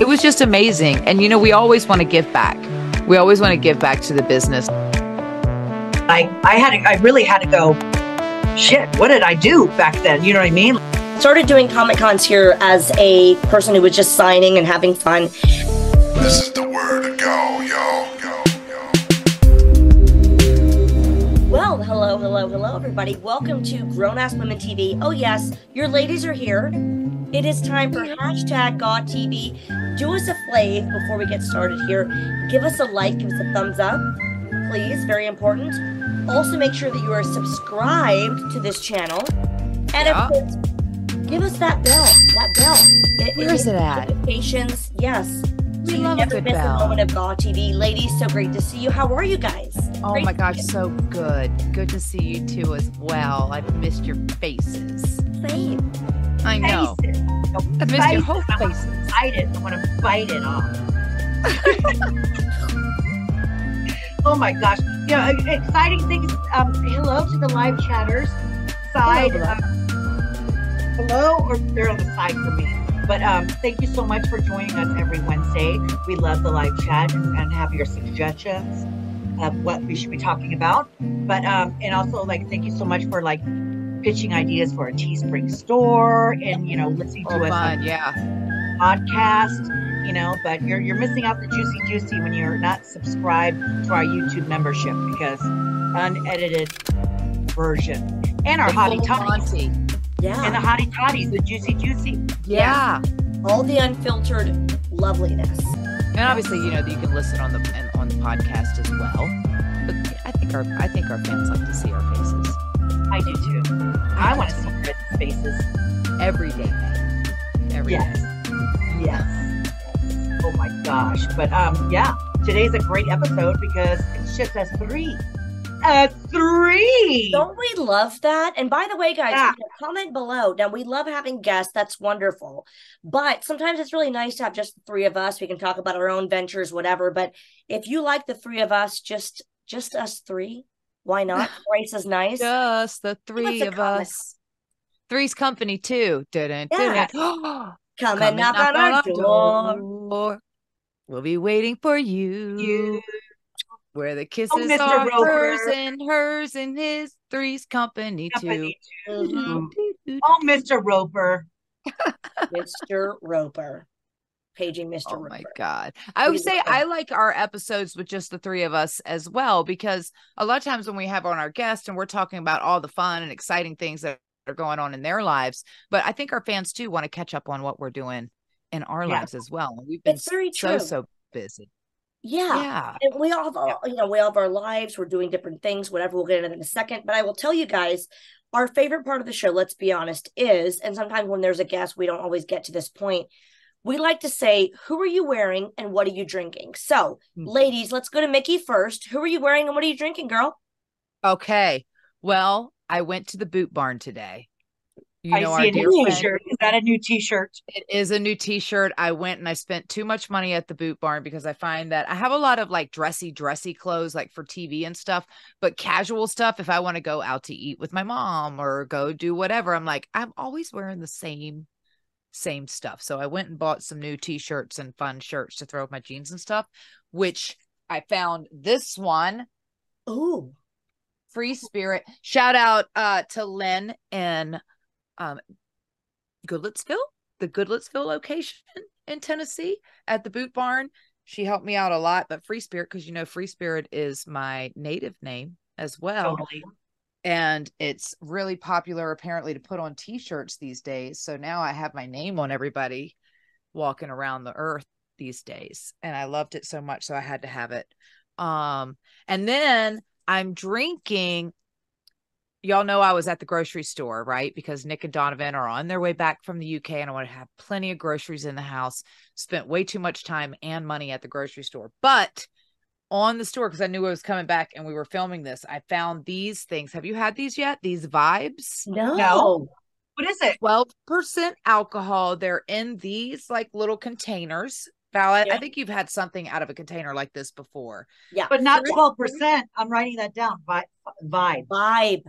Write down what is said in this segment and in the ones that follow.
It was just amazing. And you know, we always want to give back. We always want to give back to the business. I, I had to, I really had to go, shit, what did I do back then? You know what I mean? Started doing Comic Cons here as a person who was just signing and having fun. This is the word to go, yo, hello, hello, everybody. Welcome to Grown Ass Women TV. Oh, yes, your ladies are here. It is time for hashtag GAW TV. Do us a fave before we get started here. Give us a like, give us a thumbs up, please. Very important. Also, make sure that you are subscribed to this channel. And Yeah. of course, give us that bell. That bell. It, Where is it at? Notifications. Yes. We so you love a never good miss bell. a moment of GAW TV. Ladies, so great to see you. How are you guys? Oh Great my gosh, so good. Good to see you too as well. I've missed your faces. Same. I know. Faces. I've missed your whole I faces. bite it. I want to bite it off. oh my gosh. You know, exciting things. Um, hello to the live chatters. Side. Hello, um, hello, or they're on the side for me. But um, thank you so much for joining us every Wednesday. We love the live chat and, have your suggestions of what we should be talking about. But um, and also like thank you so much for like pitching ideas for a Teespring store and you know listening to Oh, us on. Yeah. podcast. You know, but you're you're missing out the juicy juicy when you're not subscribed to our YouTube membership because unedited version and our The hottie Monty. Yeah. and the hottie toddies, the juicy juicy. Yeah. all the unfiltered loveliness. And obviously, you know, that you can listen on the and on the podcast as well. But I think our I think our fans like to see our faces I do too. I want to see red faces. every day. Every day. Yes. Yes. Oh my gosh. But um yeah, today's a great episode because it's just us three. Us three. Don't we love that? And by the way, guys, Yeah. you can comment below. Now, we love having guests. That's wonderful. But sometimes it's really nice to have just the three of us. We can talk about our own ventures, whatever. But if you like the three of us, just just us three, why not? Grace is nice. Just the three of comment. us. Three's company too. Didn't Yeah. didn't. Come, Come and knock, on our door. door. We'll be waiting for you. You. Where the kisses Mr. are Roper. hers and hers and his three's company too. Company Mhm. Oh, Mr. Roper. Mr. Roper. Paging Mr. Oh Roper. my god. I would say I like our episodes with just the three of us as well because a lot of times when we have on our guests and we're talking about all the fun and exciting things that are going on in their lives, but I think our fans too want to catch up on what we're doing in our Yeah. lives as well. And we've been It's very so true. so busy. Yeah. Yeah. And we all have, our, you know, we all have our lives. We're doing different things, whatever. We'll get into that in a second. But I will tell you guys, our favorite part of the show, let's be honest, is, and sometimes when there's a guest, we don't always get to this point. We like to say, who are you wearing and what are you drinking? So, Mhm. ladies, let's go to Mickie first. Who are you wearing and what are you drinking, girl? Okay. Well, I went to the boot barn today. You I know see a new friend. t-shirt. Is that a new t-shirt? It is a new t-shirt. I went and I spent too much money at the boot barn because I find that I have a lot of like dressy, dressy clothes like for TV and stuff, but casual stuff. If I want to go out to eat with my mom or go do whatever, I'm like, I'm always wearing the same, same stuff. So I went and bought some new t-shirts and fun shirts to throw with my jeans and stuff, which I found this one Ooh. free spirit shout out uh to Lynn in um goodlettsville the goodlettsville location in tennessee at the boot barn. She helped me out a lot but free spirit because you know free spirit is my native name as well. Totally. and it's really popular apparently to put on t-shirts these days. So now i have my name on everybody walking around the earth these days and i loved it so much so i had to have it. Um and then i'm drinking y'all know I was at the grocery store, right? Because Nick and Donovan are on their way back from the UK and I want to have plenty of groceries in the house. Spent way too much time and money at the grocery store. But on the store, because I knew I was coming back and we were filming this, I found these things. Have you had these yet? These vibes? No. No. What is it? 12% alcohol. They're in these like little containers. Val, I, I think you've had something out of a container like this before. Yeah. But not 12%. I'm writing that down. Vi- Vibe. Vibe.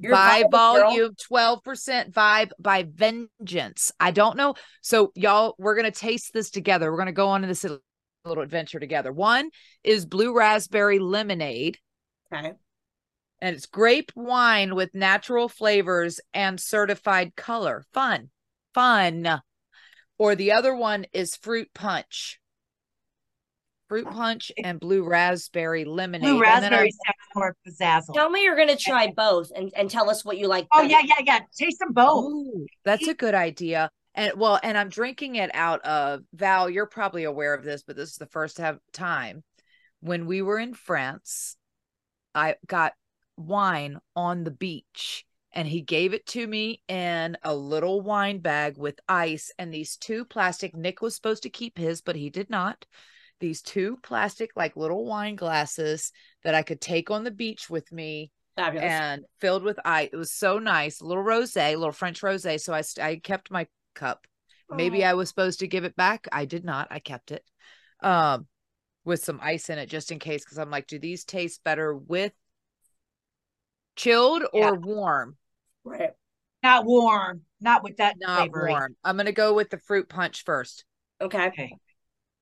You're by girl. volume, 12% vibe by vengeance. I don't know. So, y'all, we're going to taste this together. We're going to go on to this little adventure together. One is blue raspberry lemonade, Okay. and it's grape wine with natural flavors and certified color. Fun, fun. Or the other one is fruit punch. Fruit oh, punch and blue raspberry lemonade. Blue And then I- raspberry sounds more pizzazzle. Tell me you're gonna try both and, and tell us what you like. Oh better. yeah, yeah, yeah. Taste them both. Oh, that's a good idea. And well, and I'm drinking it out of Val. You're probably aware of this, but this is the first have time when we were in France. I got wine on the beach, and he gave it to me in a little wine bag with ice and these two plastic. Nick was supposed to keep his, but he did not. These two plastic, like little wine glasses that I could take on the beach with me Fabulous. and filled with ice. It was so nice, a little rosé, a little French rosé. So I st- I kept my cup. Maybe. I was supposed to give it back. I did not. I kept it, um, with some ice in it just in case. Because I'm like, do these taste better with chilled or Yeah. warm? Right. Not warm. Not with that Not flavoring. warm. I'm gonna go with the fruit punch first. Okay. Okay.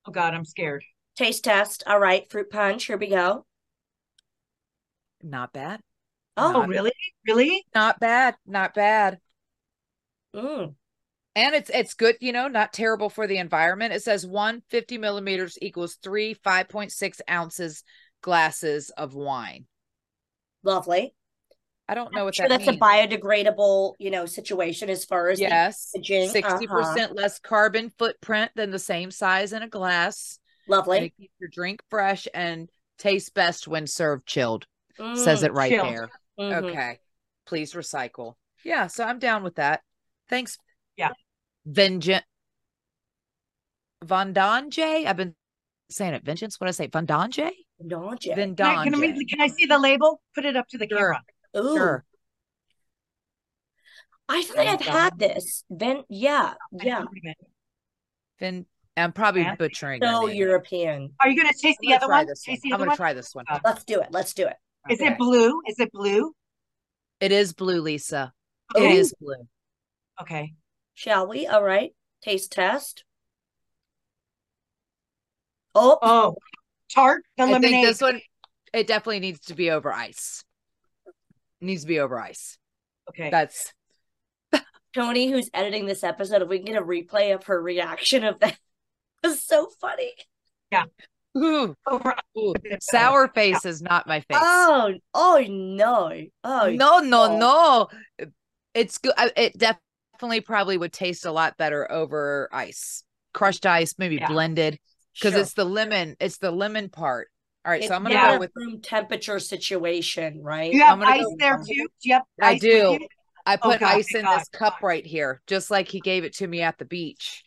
Oh God, I'm scared. Taste test. All right. Fruit punch. Here we go. Not bad. Oh. Oh really? Really? Not bad. Not bad. Mm. and it's it's good you know not terrible for the environment it says 150 millimeters equals three 5.6 ounces glasses of wine Lovely. i don't know what sure that that's means a biodegradable, you know, situation as far as yes 60 percent less carbon footprint than the same size in a glass and Lovely. it keeps your drink fresh and tastes best when served chilled says Mm, it right chilled. there mhm. okay please recycle yeah so i'm down with that thanks Yeah. vengeance vendange i've been saying it vengeance what did i say vendange Don't you? Can I, can, I, can I see the label? Put it up to the Sure. camera. Ooh. sure I feel like I've had this. Then yeah, yeah. Vin, i'm probably Fancy. butchering So. European. Are you going to taste I'm the gonna other try one? this Taste one. the i'm gonna try this one Uh, Let's do it. Let's do it. Is it blue? Is it blue? it is blue lisa Okay. it oh. is blue Okay. Shall we? All right. Taste test. Oh, Oh, tart the i lemonade. think this one it definitely needs to be over ice needs to be over ice Okay. that's Tony, who's editing this episode, if we can get a replay of her reaction of that, was so funny. Ooh, Over- ooh. sour face is not my face Oh, oh no. Oh, no no no. no it's good it definitely probably would taste a lot better over ice crushed ice maybe Yeah. blended because sure. it's the lemon it's the lemon part all right It's so i'm gonna Yeah. go with room temperature situation, right? You have I'm gonna ice go- there too? Do you have I do. you? i Oh, put God, ice thank in this cup right here just like he gave it to me at the beach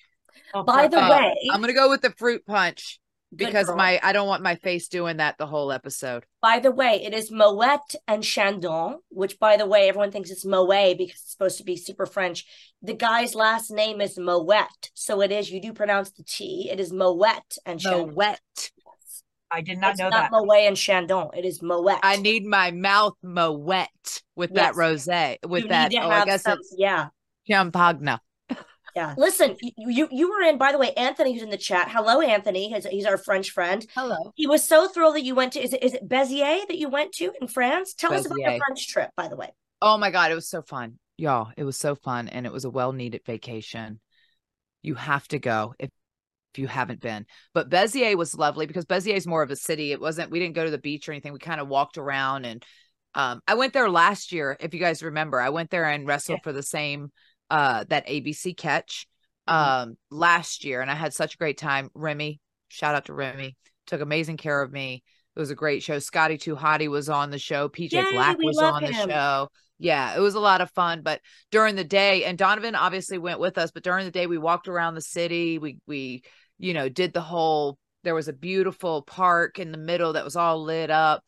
Oh, By the. Uh, way, i'm gonna go with the fruit punch good because my i don't want my face doing that the whole episode By the way, it is Moet and Chandon, which, by the way, everyone thinks it's Moet because it's supposed to be super French. The guy's last name is Moet, so it is. You do pronounce the T. It is Moet and no Chandon. wet I did not it's know not that. Moet and Chandon. It is Moet. i need my mouth mo wet with that rosé with You that need to oh i guess some- it's yeah. champagne Yeah. Listen, you, you were in, by the way, Anthony who's in the chat. Hello, Anthony. He's, he's our French friend. hello He was so thrilled that you went to is it is it Beziers that you went to in France? Tell us about your French trip, by the way. Oh my God, it was so fun. Y'all, it was so fun and it was a well needed vacation. You have to go if, if you haven't been. But Beziers was lovely because Beziers is more of a city. It wasn't, we didn't go to the beach or anything. We kind of walked around and um, I went there last year, if you guys remember. I went there and wrestled for the same uh that ABC catch um last year and I had such a great time. Remy, shout out to Remy, took amazing care of me. It was a great show. Scotty Too Hottie was on the show. PJ Yay, Black was on the show. Yeah, it was a lot of fun. But during the day, and Donovan obviously went with us, but during the day we walked around the city. We we, you know, did the whole there was a beautiful park in the middle that was all lit up.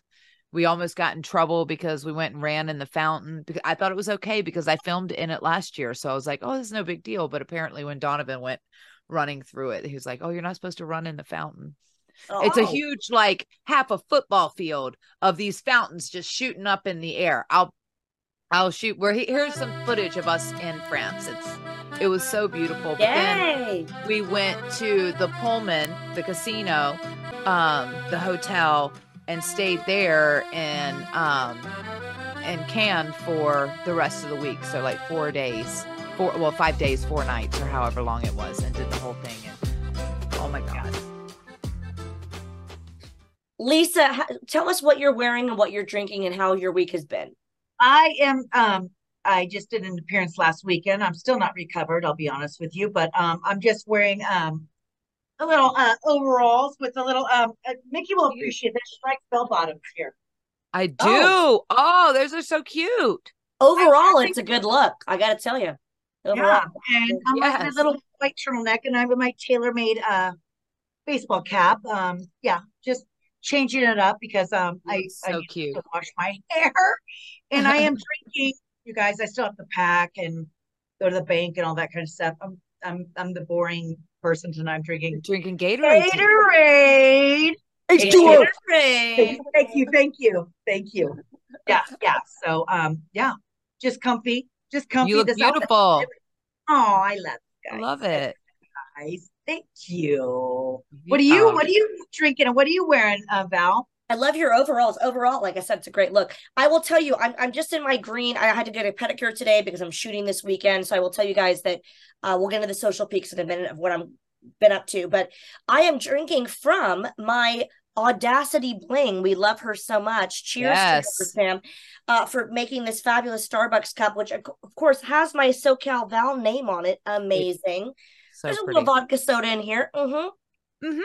We almost got in trouble because we went and ran in the fountain. Because I thought it was okay because I filmed in it last year. So I was like, oh, this is no big deal. But apparently when Donovan went running through it, he was like, Oh, you're not supposed to run in the fountain. It's a Oh. huge, like half a football field of these fountains just shooting up in the air. I'll I'll shoot where he here's some footage of us in France. It's it was so beautiful. But then we went to the Pullman, the casino, um, the hotel, and stayed there and um in Cannes for the rest of the week. So like four days, four well five days, four nights, or however long it was, and did the whole thing. And oh my god, Lisa, tell us what you're wearing and what you're drinking and how your week has been. I am um I just did an appearance last weekend. I'm still not recovered, I'll be honest with you, but um I'm just wearing um a little uh overalls with a little um uh, Mickie will appreciate this striped bell bottoms here. I do. Oh. Oh, those are so cute. Overall, it's a good look. I got to tell you. Yeah, and I'm wearing a little white turtleneck and I'm with my tailor-made uh baseball cap. Um yeah, just changing it up because um I, Looks I so need cute. to wash my hair and I am drinking you guys I still have to pack and go to the bank and all that kind of stuff. I'm I'm I'm the boring person tonight. I'm You're drinking drinking Gatorade. today. Gatorade. H2O. Thank you, thank you, thank you. Yeah, yeah. So um yeah, just comfy, just comfy. You look This outfit- beautiful. Oh, I love you I guys. love it. Guys, thank you. What are you Yeah. what are you drinking and what are you wearing, uh, Val? I love your overalls. Overall, like I said, it's a great look. I will tell you, I'm I'm just in my green. I had to get a pedicure today because I'm shooting this weekend. So I will tell you guys that uh, we'll get into the social peeks in a minute of what I'm been up to. But I am drinking from my Audacity Bling. We love her so much. Cheers Yes. to her, Sam, uh, for making this fabulous Starbucks cup, which of course has my SoCal Val name on it. Amazing. So There's a little vodka soda in here. Mm-hmm. Mm-hmm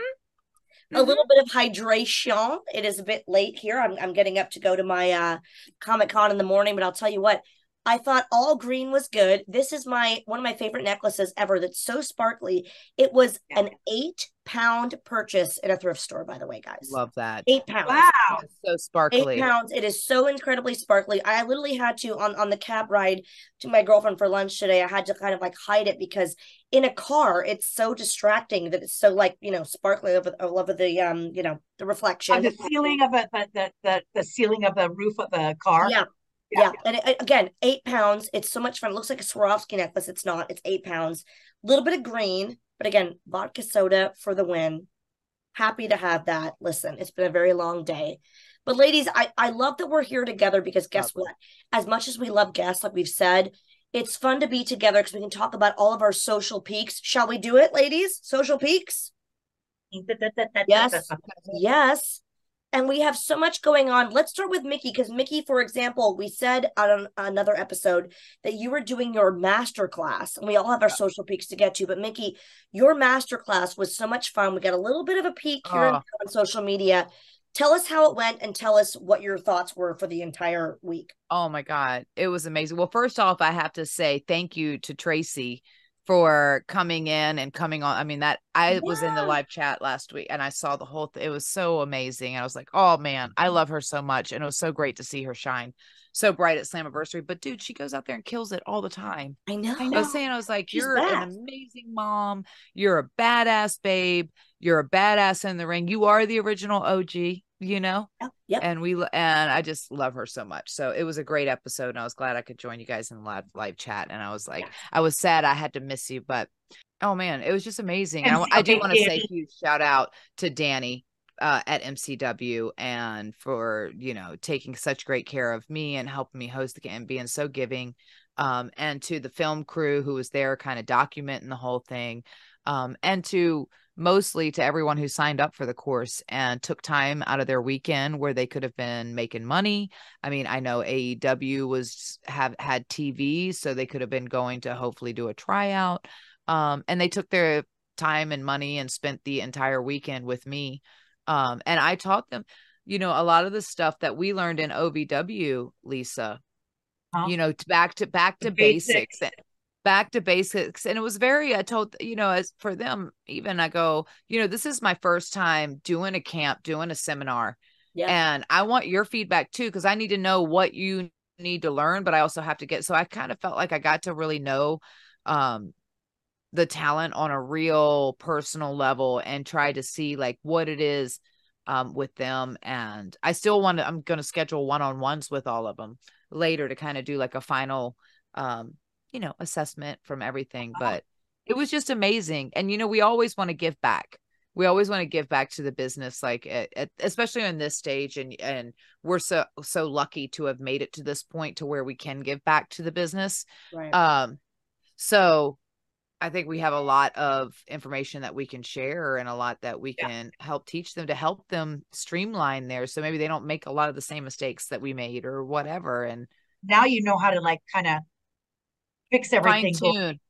Mhm. a little bit of hydration. It is a bit late here. I'm I'm getting up to go to my uh Comic Con in the morning, but I'll tell you what. I thought all green was good. This is my one of my favorite necklaces ever. That's so sparkly. It was an eight pound purchase in a thrift store, by the way, guys. Love that. Eight pounds. Wow. It's so sparkly. Eight pounds. It is so incredibly sparkly. I literally had to on on the cab ride to my girlfriend for lunch today. I had to kind of like hide it because in a car it's so distracting that it's so like you know sparkly over all over the um you know the On reflection. the ceiling of a the, the the the ceiling of the roof of the car. Yeah. Yeah. And it, it- again, eight pounds. It's so much fun. It looks like a Swarovski necklace. It's not. It's eight pounds. A little bit of green, but again, vodka soda for the win. Happy to have that. Listen, it's been a very long day. But ladies, I, I love that we're here together because guess what? As much as we love guests, like we've said, it's fun to be together because we can talk about all of our social peeks. Shall we do it, ladies? Social peeks? Yes. Yes. And we have so much going on. Let's start with Mickie because Mickie, for example, we said on another episode that you were doing your master class, and we all have our social peeks to get to. But Mickie, your master class was so much fun. We got a little bit of a peek here Oh. on social media. Tell us how it went and tell us what your thoughts were for the entire week. Oh my God. It was amazing. Well, first off, I have to say thank you to Tracy for coming in and coming on. I mean, that I was in the live chat last week and I saw the whole thing. It was so amazing. I was like, oh man, I love her so much. And it was so great to see her shine so bright at Slammiversary. But dude, she goes out there and kills it all the time. I know. I was saying, I was like, She's you're bad. an amazing mom. You're a badass babe. You're a badass in the ring. You are the original OG, you know? yeah Yep. and we and I just love her so much. So it was a great episode, and I was glad I could join you guys in the live live chat. And I was like, I was sad I had to miss you, but oh man, it was just amazing. And I, I do want to say huge shout out to Danny uh, at MCW and for you know taking such great care of me and helping me host the and being so giving. Um, and to the film crew who was there, kind of documenting the whole thing, um, and to mostly to everyone who signed up for the course and took time out of their weekend where they could have been making money. I mean, I know AEW was have had TV, so they could have been going to hopefully do a tryout. Um, and they took their time and money and spent the entire weekend with me. Um, and I taught them you know, a lot of the stuff that we learned in OVW, Lisa, Huh? you know, back to back to basics. basics. Back to basics and it was very i told you know as for them even i go you know this is my first time doing a camp doing a seminar Yeah. and i want your feedback too because i need to know what you need to learn but i also have to get so i kind of felt like i got to really know um the talent on a real personal level and try to see like what it is um with them and i still want to i'm going to schedule one-on-ones with all of them later to kind of do like a final um you know assessment from everything but it was just amazing and you know we always want to give back we always want to give back to the business like at, at, especially on this stage and and we're so so lucky to have made it to this point to where we can give back to the business right. um so i think we have a lot of information that we can share and a lot that we Yeah. can help teach them to help them streamline there so maybe they don't make a lot of the same mistakes that we made or whatever and Now you know how to like kind of fix fine everything. go- tune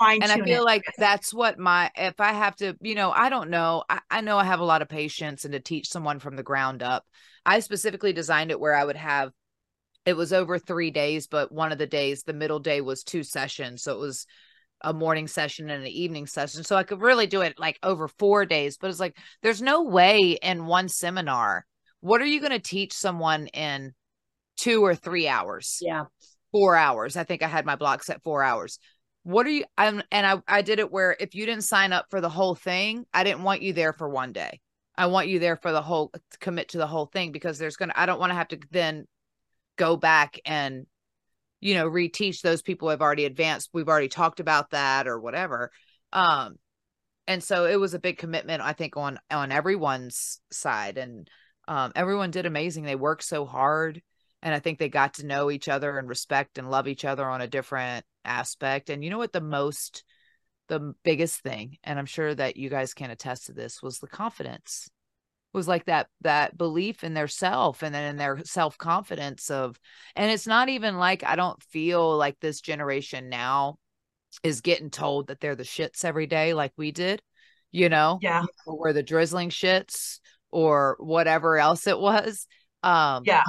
and i feel it. like that's what my if i have to you know i don't know I, I know i have a lot of patience and to teach someone from the ground up i specifically designed it where i would have it was over three days but one of the days the middle day was two sessions so it was a morning session and an evening session so i could really do it like over four days but it's like there's no way in one seminar what are you going to teach someone in two or three hours yeah. Four hours. I think I had my block set four hours. What are you? I'm and I I did it where if you didn't sign up for the whole thing, I didn't want you there for one day. I want you there for the whole commit to the whole thing because there's gonna. I don't want to have to then go back and you know reteach those people who have already advanced. We've already talked about that or whatever. Um, and so it was a big commitment I think on on everyone's side and um everyone did amazing. They worked so hard and I think they got to know each other and respect and love each other on a different aspect. And you know what the most the biggest thing, and I'm sure that you guys can attest to this, was the confidence. Was like that that belief in their self and then in their self-confidence of and it's not even like I don't feel like this generation now is getting told that they're the shits every day like we did, you know? yeah, Or we're the drizzling shits or whatever else it was. Um yeah,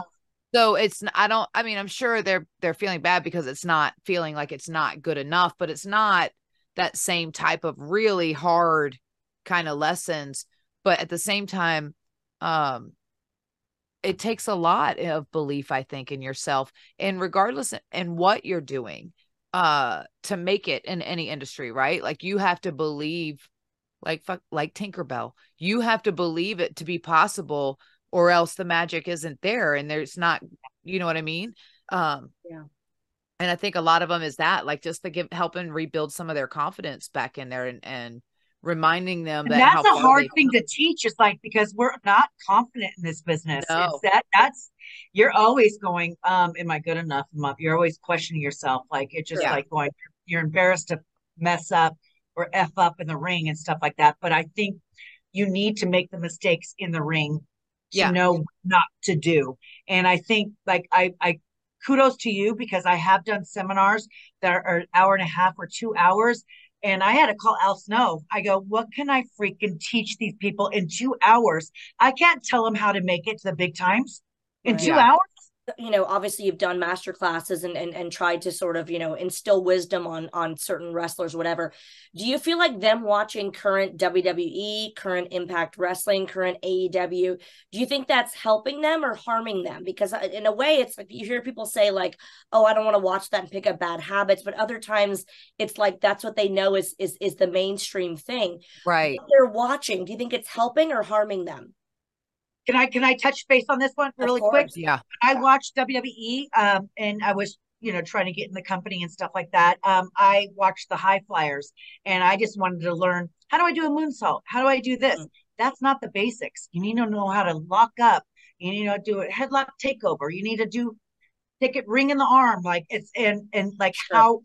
so it's I don't I mean I'm sure they're they're feeling bad because it's not feeling like it's not good enough, but it's not that same type of really hard kind of lessons, but at the same time um it takes a lot of belief I think in yourself and regardless in what you're doing uh to make it in any industry, right? Like you have to believe like fuck like Tinkerbell. You have to believe it to be possible or else the magic isn't there and there's not you know what i mean um Yeah. and i think a lot of them is that like just to give helping rebuild some of their confidence back in there and and reminding them and that that's how a hard thing come. to teach. Is like because we're not confident in this business. No. It's that that's you're always going. Um, am I good enough? You're always questioning yourself. Like it's just Yeah. like going. You're embarrassed to mess up or f up in the ring and stuff like that. But I think you need to make the mistakes in the ring to Yeah. know not to do. And I think like I I kudos to you because I have done seminars that are an hour and a half or two hours. And I had to call Al Snow. I go, what can I freaking teach these people in two hours? I can't tell them how to make it to the big times in Right. two Yeah. hours. You know obviously you've done master classes and, and and tried to sort of you know instill wisdom on on certain wrestlers whatever. Do you feel like them watching current wwe current impact wrestling current aew do you think that's helping them or harming them? Because uh, in a way it's like you hear people say like oh i don't want to watch that and pick up bad habits but other times it's like that's what they know is is is the mainstream thing. Right. What they're watching do you think it's helping or harming them Can I can I touch base on this one really quick? yeah I watched WWE um and I was you know trying to get in the company and stuff like that. Um I watched the high flyers and I just wanted to learn how do I do a moonsault? How do I do this? Mm. That's not the basics. You need to know how to lock up. You need to do a headlock takeover. You need to do take it ring in the arm like it's and and like Sure. how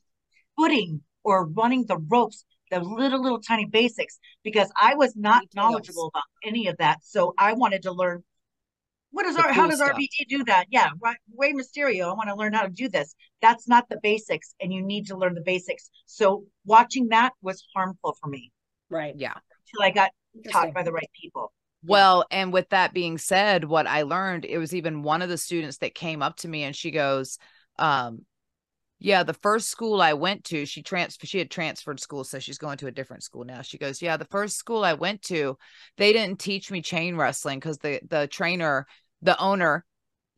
footing or running the ropes the little little tiny basics because I was not Details. knowledgeable about any of that. So I wanted to learn what is The our how does stuff. RVD do that? Yeah, right. Rey Mysterio. I want to learn how to do this. That's not the basics, and you need to learn the basics. So watching that was harmful for me right yeah until I got taught by the right people. Well, and with that being said, what I learned, it was even one of the students that came up to me and she goes, um, yeah, the first school I went to, she transferred, she had transferred school, so she's going to a different school now. She goes, Yeah, the first school I went to, they didn't teach me chain wrestling because the the trainer, the owner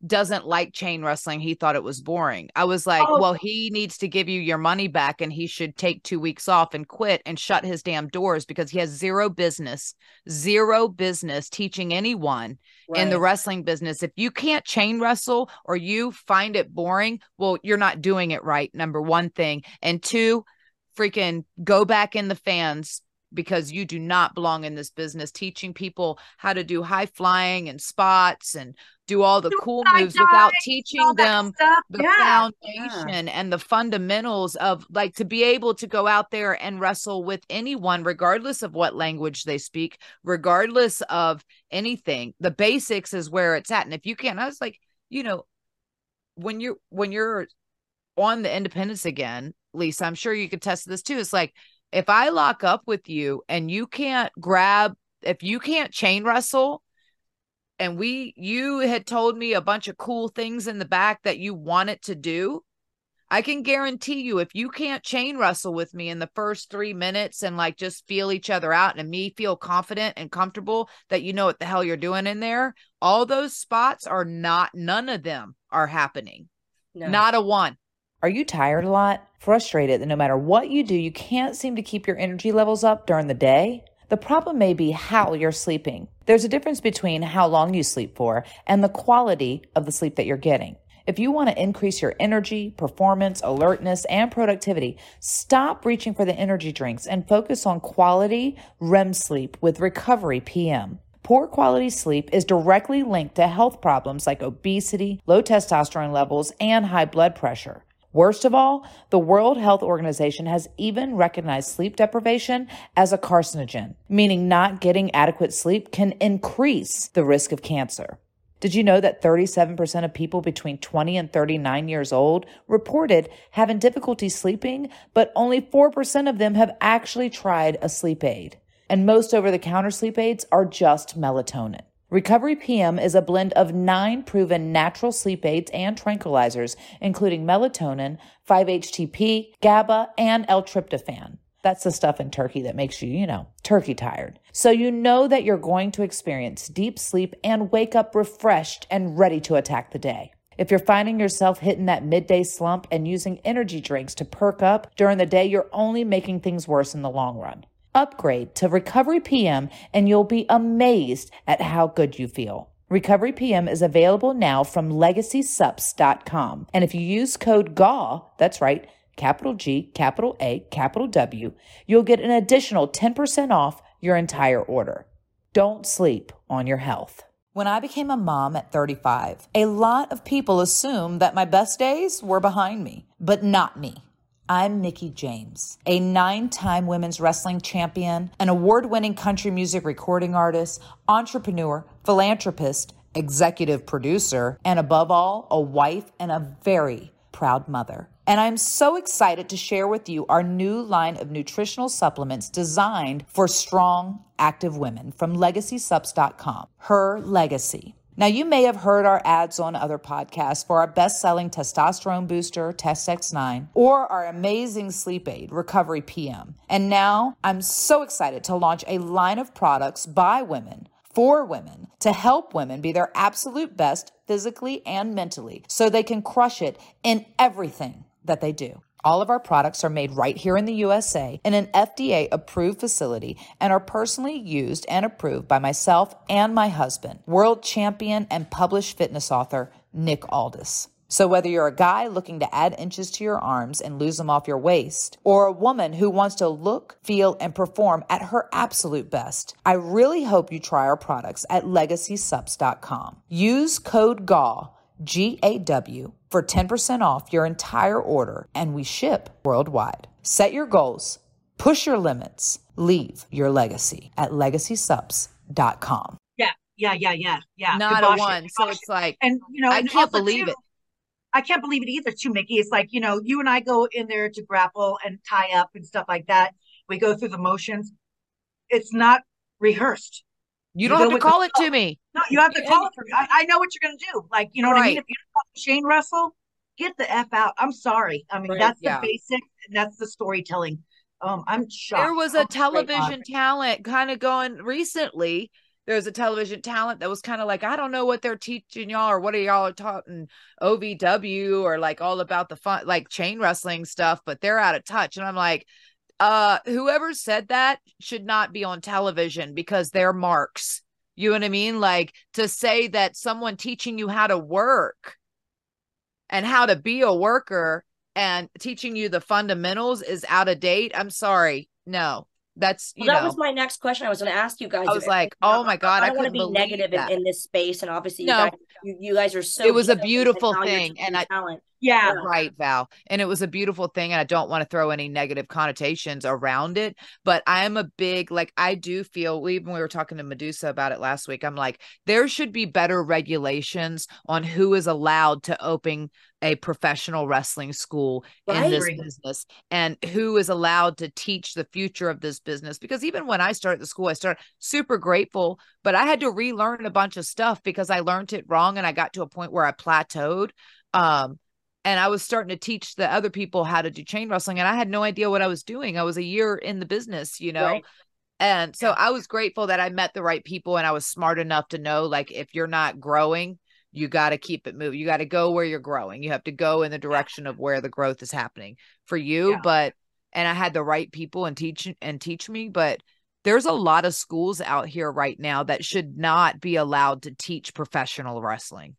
doesn't like chain wrestling. He thought it was boring. I was like, Oh. well, he needs to give you your money back and he should take two weeks off and quit and shut his damn doors because he has zero business, zero business teaching anyone in the wrestling business. If you can't chain wrestle or you find it boring, well, you're not doing it right. Number one thing. And two, freaking go back in the fans because you do not belong in this business teaching people how to do high flying and spots and do all the Do cool moves without teaching them stuff. the yeah. foundation and the fundamentals of like to be able to go out there and wrestle with anyone regardless of what language they speak regardless of anything. The basics is where it's at. And if you can't i was like you know when you're when you're on the independence again lisa i'm sure you could test this too. It's like if i lock up with you and you can't grab if you can't chain wrestle and we you had told me a bunch of cool things in the back that you wanted to do i can guarantee you if you can't chain wrestle with me in the first three minutes and like just feel each other out and me feel confident and comfortable that you know what the hell you're doing in there all those spots are not none of them are happening No. not a one Are you tired a lot? Frustrated that no matter what you do, you can't seem to keep your energy levels up during the day? The problem may be how you're sleeping. There's a difference between how long you sleep for and the quality of the sleep that you're getting. If you want to increase your energy, performance, alertness, and productivity, stop reaching for the energy drinks and focus on quality REM sleep with Recovery PM. Poor quality sleep is directly linked to health problems like obesity, low testosterone levels, and high blood pressure. Worst of all, the World Health Organization has even recognized sleep deprivation as a carcinogen, meaning not getting adequate sleep can increase the risk of cancer. Did you know that 37% of people between 20 and 39 years old reported having difficulty sleeping, but only 4% of them have actually tried a sleep aid? And most over the counter sleep aids are just melatonin. Recovery PM is a blend of nine proven natural sleep aids and tranquilizers, including melatonin, 5-HTP, GABA, and L-tryptophan. That's the stuff in turkey that makes you, you know, turkey tired. So you know that you're going to experience deep sleep and wake up refreshed and ready to attack the day. If you're finding yourself hitting that midday slump and using energy drinks to perk up during the day, you're only making things worse in the long run. Upgrade to Recovery PM and you'll be amazed at how good you feel. Recovery PM is available now from legacysups.com. And if you use code GAW, that's right, capital G, capital A, capital W, you'll get an additional 10% off your entire order. Don't sleep on your health. When I became a mom at 35, a lot of people assumed that my best days were behind me, but not me. I'm Mickie James, a nine time women's wrestling champion, an award winning country music recording artist, entrepreneur, philanthropist, executive producer, and above all, a wife and a very proud mother. And I'm so excited to share with you our new line of nutritional supplements designed for strong, active women from legacysups.com. Her Legacy. Now, you may have heard our ads on other podcasts for our best selling testosterone booster, Test X9, or our amazing sleep aid, Recovery PM. And now I'm so excited to launch a line of products by women for women to help women be their absolute best physically and mentally so they can crush it in everything that they do. All of our products are made right here in the USA in an FDA approved facility and are personally used and approved by myself and my husband, world champion and published fitness author Nick Aldis. So whether you're a guy looking to add inches to your arms and lose them off your waist, or a woman who wants to look, feel, and perform at her absolute best, I really hope you try our products at legacysups.com. Use code GAW, G-A-W, for 10% off your entire order, and we ship worldwide. Set your goals, push your limits, leave your legacy at legacysups.com. Yeah, yeah, yeah, yeah, yeah. not Kibosh a it, one so it's like and you know, I and can't also, believe too, it. I can't believe it either, too, Mickie. It's like, you know, you and I go in there to grapple and tie up and stuff like that. We go through the motions. It's not rehearsed. You You don't go have to with the call it to me. No, you have to call it for me. I, I know what you're going to do. Like, you know what I mean? If you don't Shane Russell, get the F out. I'm sorry. I mean, Right. that's Yeah. the basic, and that's the storytelling. Um, I'm shocked. There was a television talent kind of going recently. There was a television talent that was kind of like, I don't know what they're teaching y'all or what are y'all taught in OVW or like all about the fun, like chain wrestling stuff, but they're out of touch. And I'm like, uh, whoever said that should not be on television because they're marks. You know what I mean? Like to say that someone teaching you how to work and how to be a worker and teaching you the fundamentals is out of date. I'm sorry. No, that's you Well, that know. was my next question. I was going to ask you guys. I was like, oh my god, I I, don't want to couldn't be negative in, in this space, and obviously, you No. guys, you, you guys are so. It was a beautiful thing, and I- talent. Yeah. Right, Val. And it was a beautiful thing. And I don't want to throw any negative connotations around it. But I am a big, like, I do feel, even we were talking to Medusa about it last week. I'm like, there should be better regulations on who is allowed to open a professional wrestling school Right. in this business and who is allowed to teach the future of this business. Because even when I started the school, I started super grateful, but I had to relearn a bunch of stuff because I learned it wrong and I got to a point where I plateaued um and i was starting to teach the other people how to do chain wrestling and i had no idea what i was doing. I was a year in the business you know? Right. and so i was grateful that i met the right people and i was smart enough to know like if you're not growing you got to keep it moving. You got to go where you're growing. You have to go in the direction of where the growth is happening for you Yeah. but and i had the right people and teach and teach me but there's a lot of schools out here right now that should not be allowed to teach professional wrestling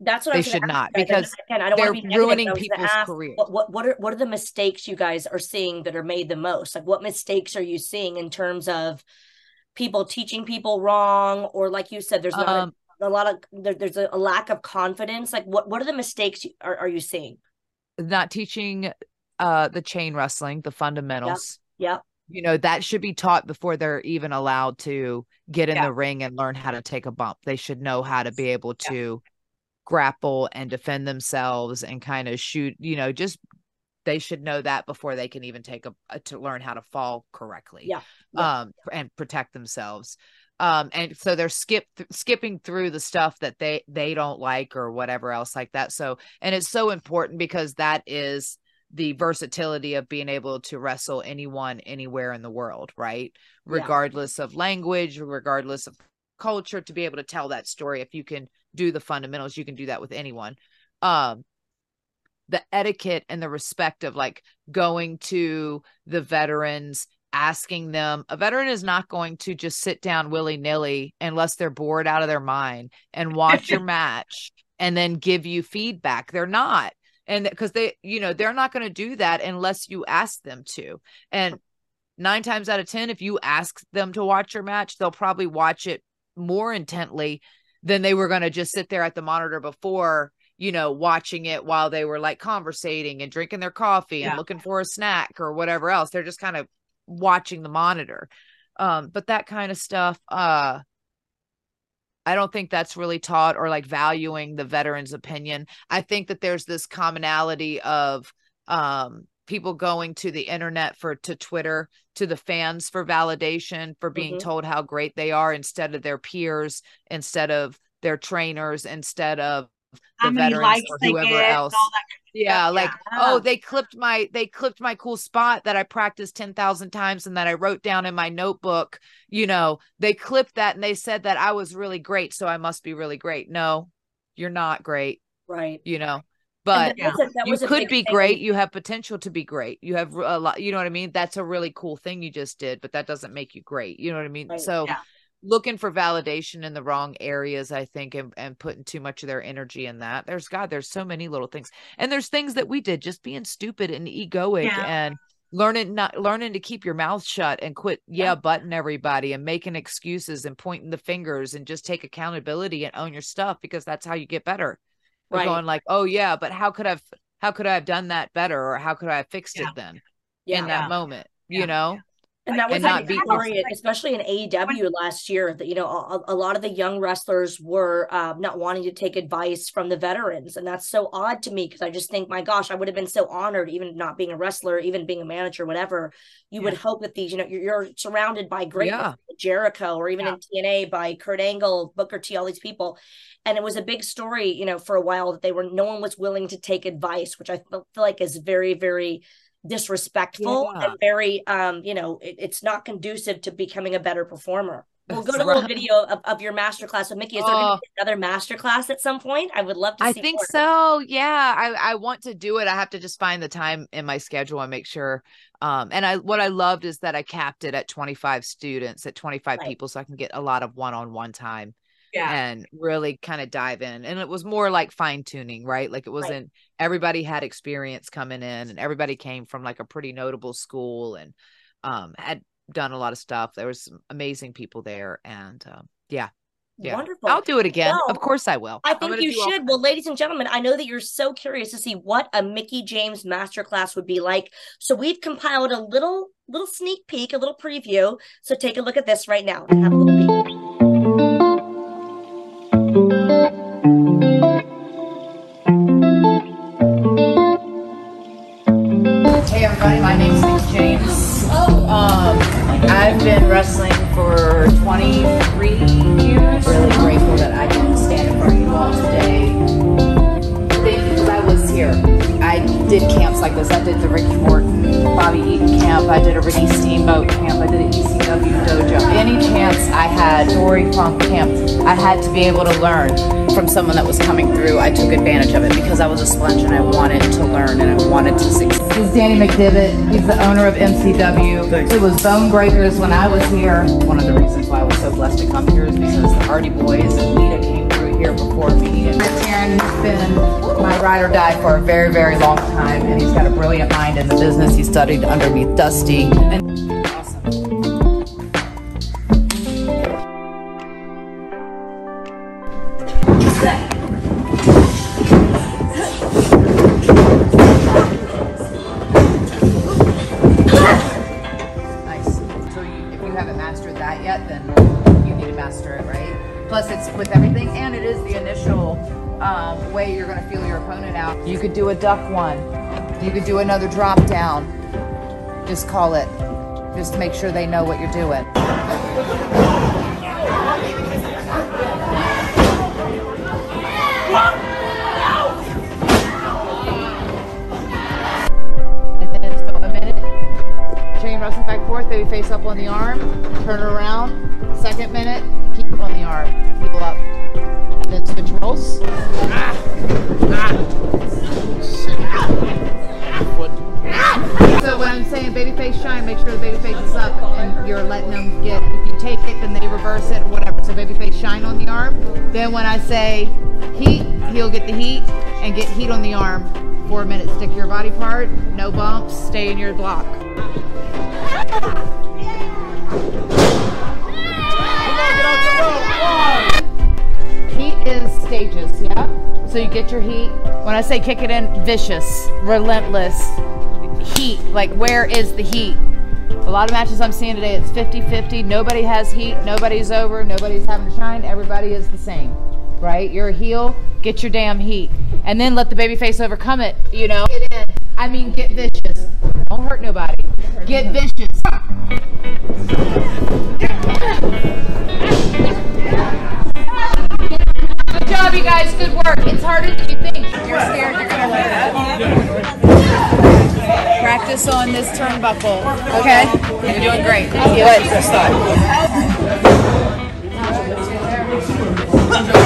That's what They should not, because again, I don't they're want to be ruining but I was gonna people's ask, careers. What, what what are what are the mistakes you guys are seeing that are made the most? Like, what mistakes are you seeing in terms of people teaching people wrong, or like you said, there's not Um, a, a lot of there, there's a, lack of confidence. Like, what what are the mistakes you, are are you seeing? not teaching uh the chain wrestling the fundamentals Yep. you know that should be taught before they're even allowed to get in the ring and learn how to take a bump they should know how to be able to grapple and defend themselves and kind of shoot you know just they should know that before they can even take a, a to learn how to fall correctly Yeah. Yeah. um and protect themselves um and so they're skip th- skipping through the stuff that they they don't like or whatever else like that so and it's so important because that is the versatility of being able to wrestle anyone anywhere in the world right Yeah. regardless of language regardless of culture to be able to tell that story if you can do the fundamentals you can do that with anyone. Um the etiquette and the respect of like going to the veterans asking them a veteran is not going to just sit down willy-nilly unless they're bored out of their mind and watch your match and then give you feedback. They're not. And because they you know they're not going to do that unless you ask them to. And nine times out of ten if you ask them to watch your match they'll probably watch it more intently than they were going to just sit there at the monitor before you know watching it while they were like conversating and drinking their coffee and Yeah. looking for a snack or whatever else they're just kind of watching the monitor um but that kind of stuff uh I don't think that's really taught or like valuing the veteran's opinion. I think that there's this commonality of um people going to the internet for to Twitter to the fans for validation for being Mhm. told how great they are instead of their peers, instead of their trainers, instead of the veterans or whoever else. that. Yeah, like Yeah. oh, they clipped my they clipped my cool spot that I practiced 10,000 times and that I wrote down in my notebook. You know, they clipped that and they said that I was really great, so I must be really great. No, you're not great, Right. you know. But a- you could be thing. great. You have potential to be great. You have a lot, you know what I mean? That's a really cool thing you just did, but that doesn't make you great. You know what I mean? Right. So Yeah. looking for validation in the wrong areas, I think, and, and putting too much of their energy in that. There's God, there's so many little things. And there's things that we did just being stupid and egoic Yeah. and learning not learning to keep your mouth shut and quit yeah butting everybody and making excuses and pointing the fingers and just take accountability and own your stuff because that's how you get better We're Right. going like oh yeah but how could i've how could i have done that better or how could i have fixed Yeah. it then Yeah. in that moment you know And that was not a beat story, especially in AEW last year, that you know a, a lot of the young wrestlers were uh, not wanting to take advice from the veterans, and that's so odd to me because I just think, my gosh, I would have been so honored, even not being a wrestler, even being a manager, whatever. You would hope that these, you know, you're, you're surrounded by great Yeah. Jericho, or even Yeah. in TNA by Kurt Angle, Booker T, all these people, and it was a big story, you know, for a while that they were no one was willing to take advice, which I feel, feel like is very, very disrespectful Yeah. and very um you know it, it's not conducive to becoming a better performer we'll go to a little video of, of your masterclass with mickie is there gonna Oh. be another masterclass at some point i would love to I think more. so. Yeah, I I want to do it. I have to just find the time in my schedule and make sure. Um, and I what I loved is that I capped it at 25 students, at 25 Right. people, so I can get a lot of one-on-one time Yeah. and really kind of dive in. And it was more like fine tuning, right? Like it wasn't everybody had experience coming in, and everybody came from like a pretty notable school and um had done a lot of stuff. There was some amazing people there, and um, yeah, yeah. wonderful I'll do it again. Well, of course, I will. I think you do all should. Well, ladies and gentlemen, I know that you're so curious to see what a Mickie James masterclass would be like. So we've compiled a little little sneak peek, a little preview. So take a look at this right now and have a little peek. 23 years. Really grateful that I can stand in front of you all today. Thank you Because I was here. I did camps like this. I did the Ricky Morton, Bobby Eaton camp. I did a Ricky Steamboat camp. I did an ECW dojo. Any chance I had, Dory Funk camp, I had to be able to learn from someone that was coming through. I took advantage of it because I was a sponge and I wanted to learn and I wanted to succeed. This is Danny McDevitt. He's the owner of MCW. It was Bone Breakers when I was here. One of the reasons why I was so blessed to come here is because the Hardy Boys and Lita came through here before me. And Taryn has been my ride or die for a very, very long time, and he's got a brilliant mind in the business. He studied underneath Dusty. And duck one. You could do another drop down. Just call it. Just make sure they know what you're doing. Baby face up on the arm, turn around. Second minute, keep on the arm, heel up. And then switch. So when I'm saying baby face shine, make sure the baby face is up and you're letting them get, if you take it, then they reverse it or whatever. So baby face shine on the arm. Then when I say heat, he'll get the heat and get heat on the arm. Four minutes, stick your body part, no bumps, stay in your block. Heat is stages, yeah? So you get your heat. When I say kick it in, vicious, relentless, heat. Like, where is the heat? A lot of matches I'm seeing today, it's 50 50. Nobody has heat. Nobody's over. Nobody's having to shine. Everybody is the same, right? You're a heel. Get your damn heat. And then let the baby face overcome it, you know? I mean, get vicious. Don't hurt nobody. Get vicious. job, you guys. Good work. It's harder than you think. You're scared you're gonna let up. Practice on this turnbuckle. Okay? You're doing great. Thank Good. Where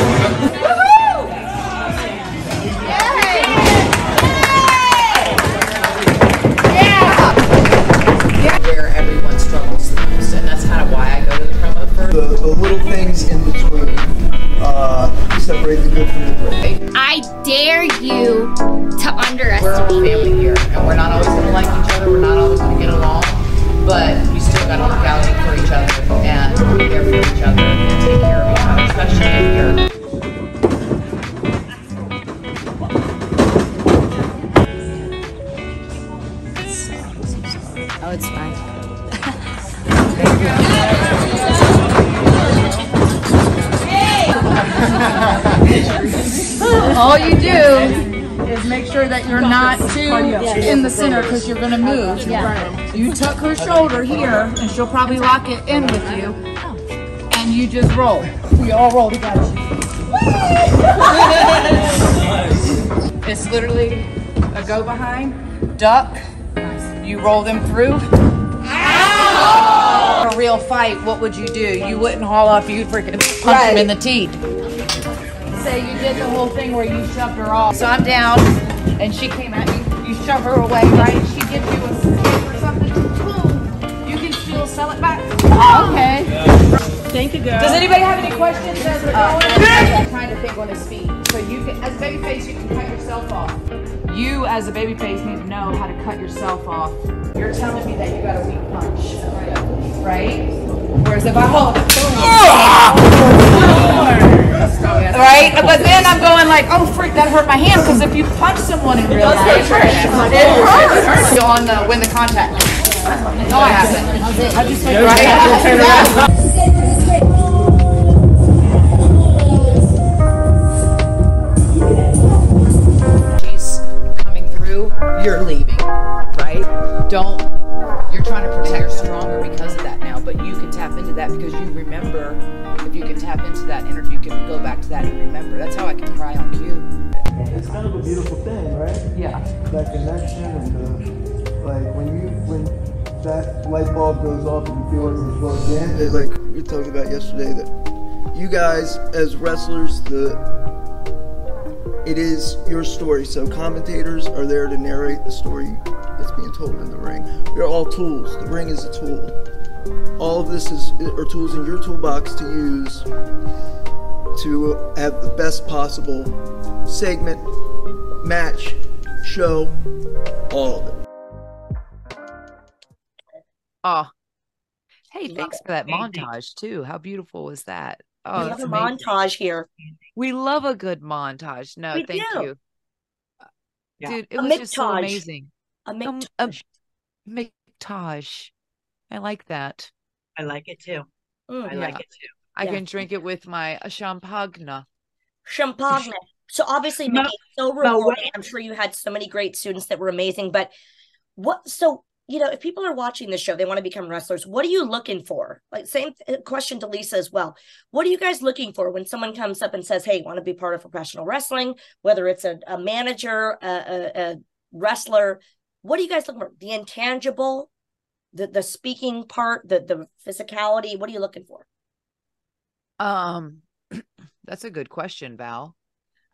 shoulder here, and she'll probably lock it in with you. And you just roll. We all roll together. it's literally a go behind, duck. You roll them through. A real fight, what would you do? You wouldn't haul off, you'd freaking punch him in the teeth say you did the whole thing where you shoved her off. So I'm down, and she came at me, You shove her away, right? She gives you Okay. Thank you, girl. Does anybody have any questions as uh, we're going? I'm trying to think on his feet. So you can, as a baby face, you can cut yourself off. You, as a baby face, need to know how to cut yourself off. You're telling me that you got a weak punch, right? Whereas if I hold it, right? But then I'm going like, oh freak, that hurt my hand because if you punch someone in real life, it hurts. On the when the contact. No, I haven't. I just right. She's coming through. You're leaving, right? Don't. You're trying to protect her stronger because of that now, but you can tap into that because you remember. If you can tap into that energy, you can go back to that and remember. That's how I can cry on cue. It's kind of a beautiful thing, right? Yeah. That connection and uh, like when you when that light bulb goes off and you feel like it's plugged in. It, like we were talking about yesterday that you guys as wrestlers, the it is your story. So commentators are there to narrate the story that's being told in the ring. We are all tools. The ring is a tool. All of this is are tools in your toolbox to use to have the best possible segment, match, show, all of it. Oh. Hey, Love thanks it. for that Thank you. montage too. How beautiful was that? we Oh, have that's a amazing. montage here. We love a good montage. No, We thank do. you. Yeah. Dude, it A was just so amazing. A mictage. um, Mictage. I like that. I like it too. Mm. I like it too. I Yeah. can drink it with my champagne. Champagne. So obviously, No- Mickie, so no, rewarding. I'm sure you had so many great students that were amazing. But what? So you know, if people are watching the show, they want to become wrestlers. What are you looking for? Like same th- question to Lisa as well. What are you guys looking for when someone comes up and says, "Hey, want to be part of professional wrestling?" Whether it's a, a manager, a, a, a wrestler, what are you guys looking for? The intangible, the the speaking part, the the physicality. What are you looking for? Um, that's a good question, Val.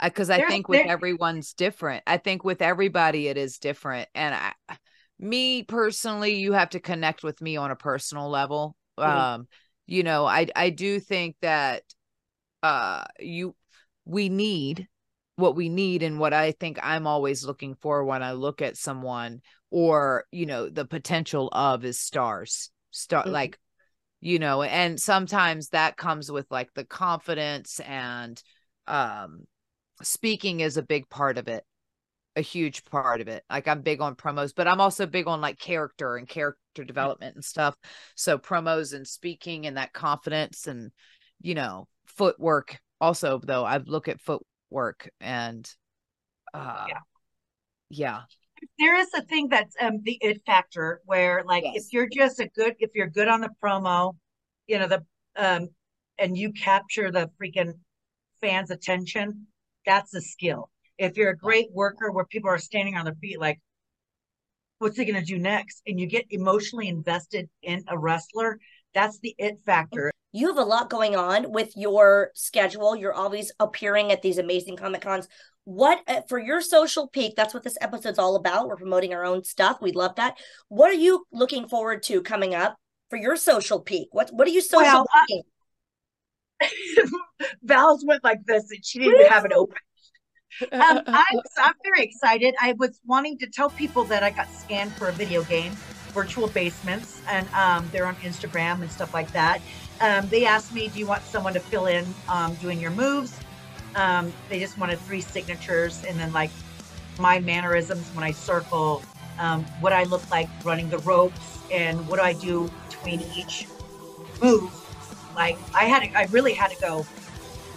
Because I There's- think with everyone's different. I think with everybody it is different. And I, me personally, you have to connect with me on a personal level. Mhm. Um, you know, I I do think that uh you we need what we need and what I think I'm always looking for when I look at someone or you know the potential of is stars star Mhm. like you know and sometimes that comes with like the confidence and um speaking is a big part of it a huge part of it like i'm big on promos but i'm also big on like character and character development and stuff so promos and speaking and that confidence and you know footwork also though i look at footwork and uh Yeah. yeah there is a thing that's um the it factor where like Yes. if you're just a good if you're good on the promo, you know, the um and you capture the freaking fans' attention, that's a skill. If you're a great worker where people are standing on their feet like what's he gonna do next? And you get emotionally invested in a wrestler, that's the it factor. you have a lot going on with your schedule. You're always appearing at these amazing Comic Cons. What uh, for your social peek? That's what this episode's all about. We're promoting our own stuff. We love that. What are you looking forward to coming up for your social peek? What What are you social Well, I- Val's went like this and she didn't have it open. Um, I'm, I'm very excited. I was wanting to tell people that I got scanned for a video game, Virtual Basements, and um, they're on Instagram and stuff like that. Um, they asked me, "Do you want someone to fill in um, doing your moves?" Um, they just wanted three signatures, and then like my mannerisms when I circle, um, what I look like running the ropes, and what do I do between each move. Like I had, to, I really had to go.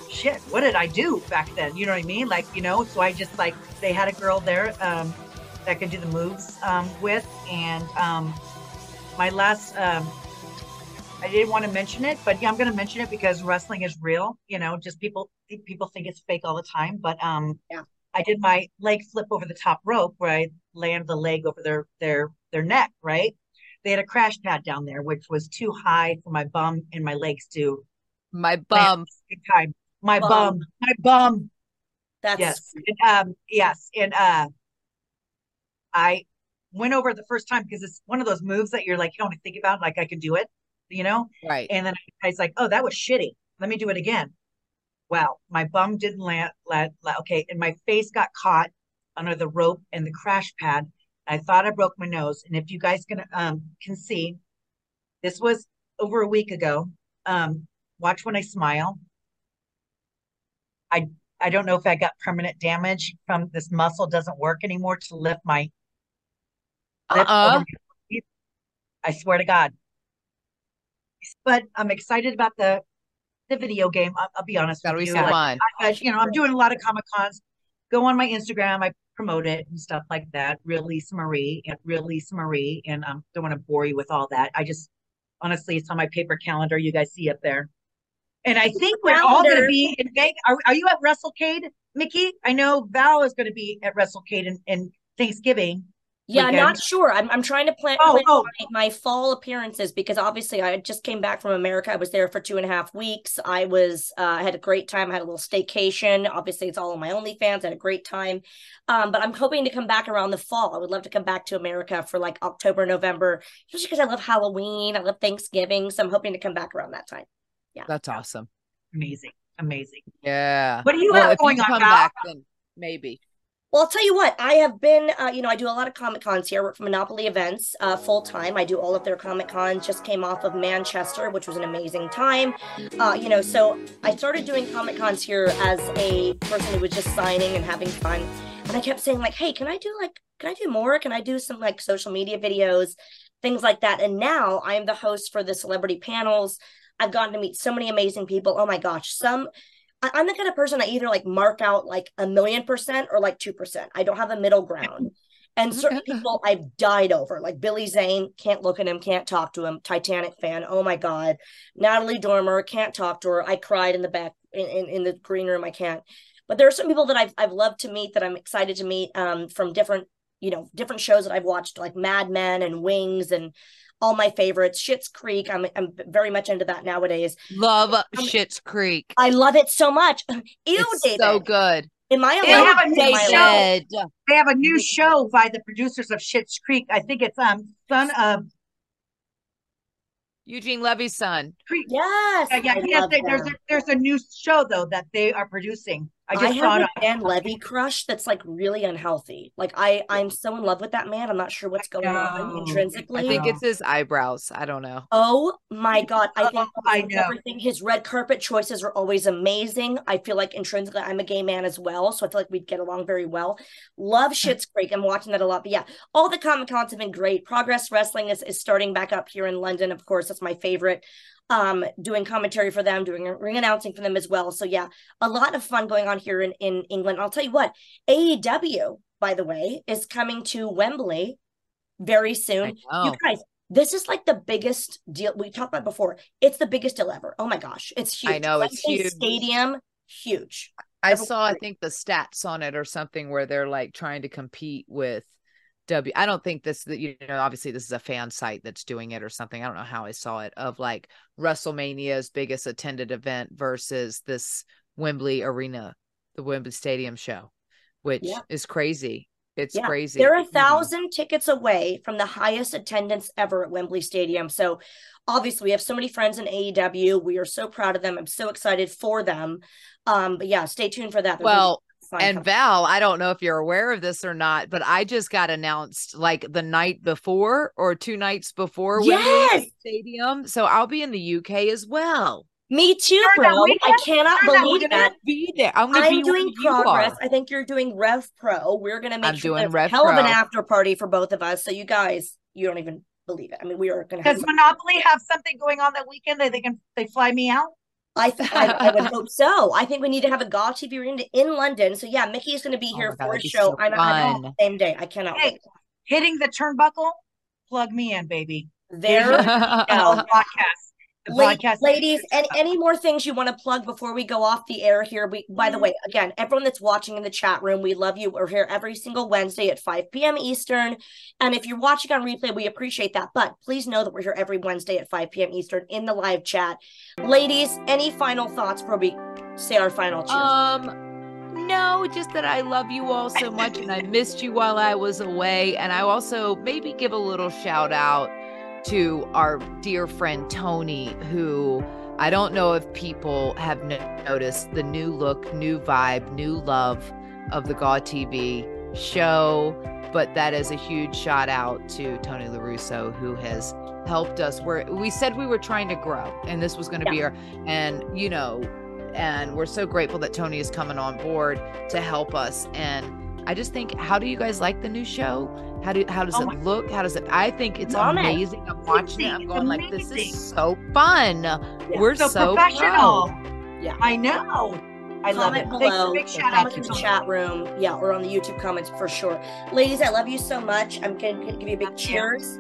Shit, what did I do back then? You know what I mean? Like you know, so I just like they had a girl there um, that could do the moves um, with, and um, my last. Um, I didn't want to mention it, but yeah, I'm going to mention it because wrestling is real. You know, just people people think it's fake all the time, but um, Yeah. I did my leg flip over the top rope where I land the leg over their their their neck. Right, they had a crash pad down there, which was too high for my bum and my legs to My bum. at time. My Bum. bum, my bum. That's Yes, and, um, yes, and uh, I went over the first time because it's one of those moves that you're like you don't even think about, like I could do it, you know. Right. And then I was like, oh, that was shitty. Let me do it again. Wow, my bum didn't land okay, and my face got caught under the rope and the crash pad. I thought I broke my nose. And if you guys can um can see, this was over a week ago. Um, watch when I smile. I I don't know if I got permanent damage from this muscle doesn't work anymore to lift my Uh-uh. my. I swear to God. But I'm excited about the the video game. I'll, I'll be honest That'll with be you. Like, fun. I, I- you know, I'm doing a lot of Comic Cons. Go on my Instagram. I promote it and stuff like that. Real Lisa Marie and Real Lisa Marie. And I um, don't want to bore you with all that. I just honestly, it's on my paper calendar. You guys see up there. And I think we're all going to be in Vegas. Are, are you at WrestleCade, Mickie? I know Val is going to be at WrestleCade in, in Thanksgiving. Yeah, weekend. not sure. I'm I'm trying to plan, Oh, plan oh. My, my fall appearances because obviously I just came back from America. I was there for two and a half weeks. I was uh, I had a great time. I had a little staycation. Obviously, it's all on my OnlyFans. I had a great time. Um, but I'm hoping to come back around the fall. I would love to come back to America for like October, November, especially because I love Halloween. I love Thanksgiving. So I'm hoping to come back around that time. That's awesome. Amazing. Amazing. Yeah. What do you Well, have going you on, come Val? back, then maybe. Well, I'll tell you what, I have been, uh, you know, I do a lot of Comic Cons here. I work for Monopoly Events uh, full time. I do all of their Comic Cons, just came off of Manchester, which was an amazing time. Uh, you know, so I started doing Comic Cons here as a person who was just signing and having fun. And I kept saying, like, hey, can I do like, can I do more? Can I do some like social media videos, things like that? And now I am the host for the celebrity panels. I've gotten to meet so many amazing people. Oh my gosh, some I'm the kind of person I either like mark out like a million percent or like two percent. I don't have a middle ground. And certain people I've died over, like Billy Zane, can't look at him, can't talk to him. Titanic fan, oh my god. Natalie Dormer, can't talk to her. I cried in the back in, in, in the green room. I can't. But there are some people that I've I've loved to meet that I'm excited to meet um from different you know different shows that I've watched like Mad Men and Wings and all my favorites. Schitt's Creek, I'm I'm very much into that nowadays. Love Um, Schitt's Creek. I love it so much. Ew, it's David. so good. In my They have a new in show. life. They have a new show by the producers of Schitt's Creek. I think it's um Son of Eugene Levy's son. Creek. Yes. Yeah, yeah, I yes, they- there's a there's a new show though that they are producing. I I, just saw have it. a Dan Levy crush that's like really unhealthy. Like I, I'm so in love with that man. I'm not sure what's going on intrinsically. I think it's his eyebrows. I don't know. Oh my God. I think Oh, I know. everything. His red carpet choices are always amazing. I feel like intrinsically I'm a gay man as well. So I feel like we'd get along very well. Love Schitt's Creek. I'm watching that a lot. But yeah, all the Comic Cons have been great. Progress Wrestling is, is starting back up here in London. Of course, that's my favorite. Um, doing commentary for them, doing ring announcing for them as well. So yeah, a lot of fun going on here in, in England. I'll tell you what, AEW, by the way, is coming to Wembley very soon. You guys, this is like the biggest deal we talked about before. It's the biggest deal ever. Oh my gosh, it's huge. I know, it's huge. Stadium, huge. I saw, I think, the stats on it or something where they're like trying to compete with W. I don't think this, that you know, obviously this is a fan site that's doing it or something. I don't know how I saw it of like WrestleMania's biggest attended event versus this Wembley Arena, the Wembley Stadium show, which Yeah. is crazy. It's Yeah, crazy. They're a Mhm. thousand tickets away from the highest attendance ever at Wembley Stadium. So obviously we have so many friends in AEW. We are so proud of them. I'm so excited for them. Um, but yeah, stay tuned for that. There's gonna be Well, And. Val, I don't know if you're aware of this or not, but I just got announced like the night before or two nights before Yes! Stadium. So I'll be in the UK as well. Me too, During that bro. I weekend? cannot During that believe weekend? that. Be there. I'm gonna I'm be doing progress. I think you're doing Rev Pro. We're gonna make I'm sure doing a Rev hell of an Pro. after party for both of us. So you guys, you don't even believe it. I mean, we are going to have. Does Monopoly have something going on that weekend that they can they fly me out? I, th- I, I would hope so. I think we need to have a GAW TV reunion in London. So yeah, Mickie is going to be Oh here my God, for a show. so I'm, I'm on the same day. I cannot Hey, wait. hitting the turnbuckle, plug me in, baby. There we Oh, podcast. The La- podcast. ladies, and any more things you want to plug before we go off the air here? We, by Mm-hmm. the way, again, everyone that's watching in the chat room, we love you. We're here every single Wednesday at 5 p.m. Eastern. And if you're watching on replay, we appreciate that. But please know that we're here every Wednesday at 5 p.m. Eastern in the live chat. Ladies, any final thoughts before we say our final cheers? Um, no, just that I love you all so much and I missed you while I was away. And I also maybe give a little shout out to our dear friend Tony, who I don't know if people have no- noticed the new look, new vibe, new love of the GAW TV show. But that is a huge shout out to Tony LaRusso, who has helped us where we said we were trying to grow and this was going to be our and you know and we're so grateful that Tony is coming on board to help us. And I just think, how do you guys like the new show? How do how does Oh it look? How does it? I think it's Love it. amazing. I'm watching it. I'm It's going like, this is so fun. We're so, so, professional. pro. Yeah. I know. I love it. Comment Thanks, below. big shout out to in the chat room. Yeah, or on the YouTube comments for sure. Ladies, I love you so much. I'm going to give you a big Love cheers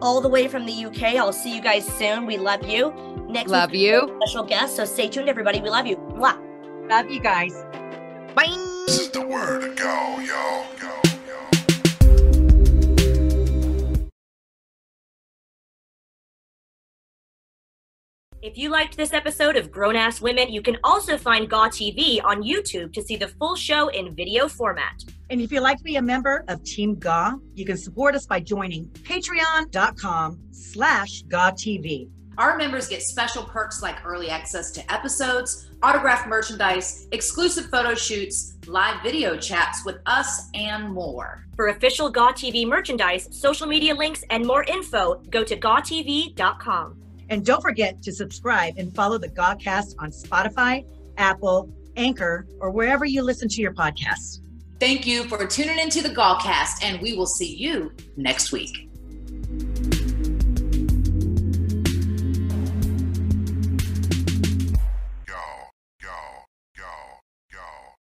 all the way from the UK. I'll see you guys soon. We love you. Next Love week, we have a you. Special guest. So stay tuned, everybody. We love you. Mwah. Love you guys. Bye. This is the word to go, yo, yo, yo. If you liked this episode of Grown Ass Women, you can also find Gaw TV on YouTube to see the full show in video format. And if you'd like to be a member of Team Gaw, you can support us by joining patreon.com slash GATV. Our members get special perks like early access to episodes, autographed merchandise, exclusive photo shoots, live video chats with us, and more. For official Gaw TV merchandise, social media links, and more info, go to gawtv.com. And don't forget to subscribe and follow the Gawcast on Spotify, Apple, Anchor, or wherever you listen to your podcasts. Thank you for tuning into the Gawcast, and we will see you next week.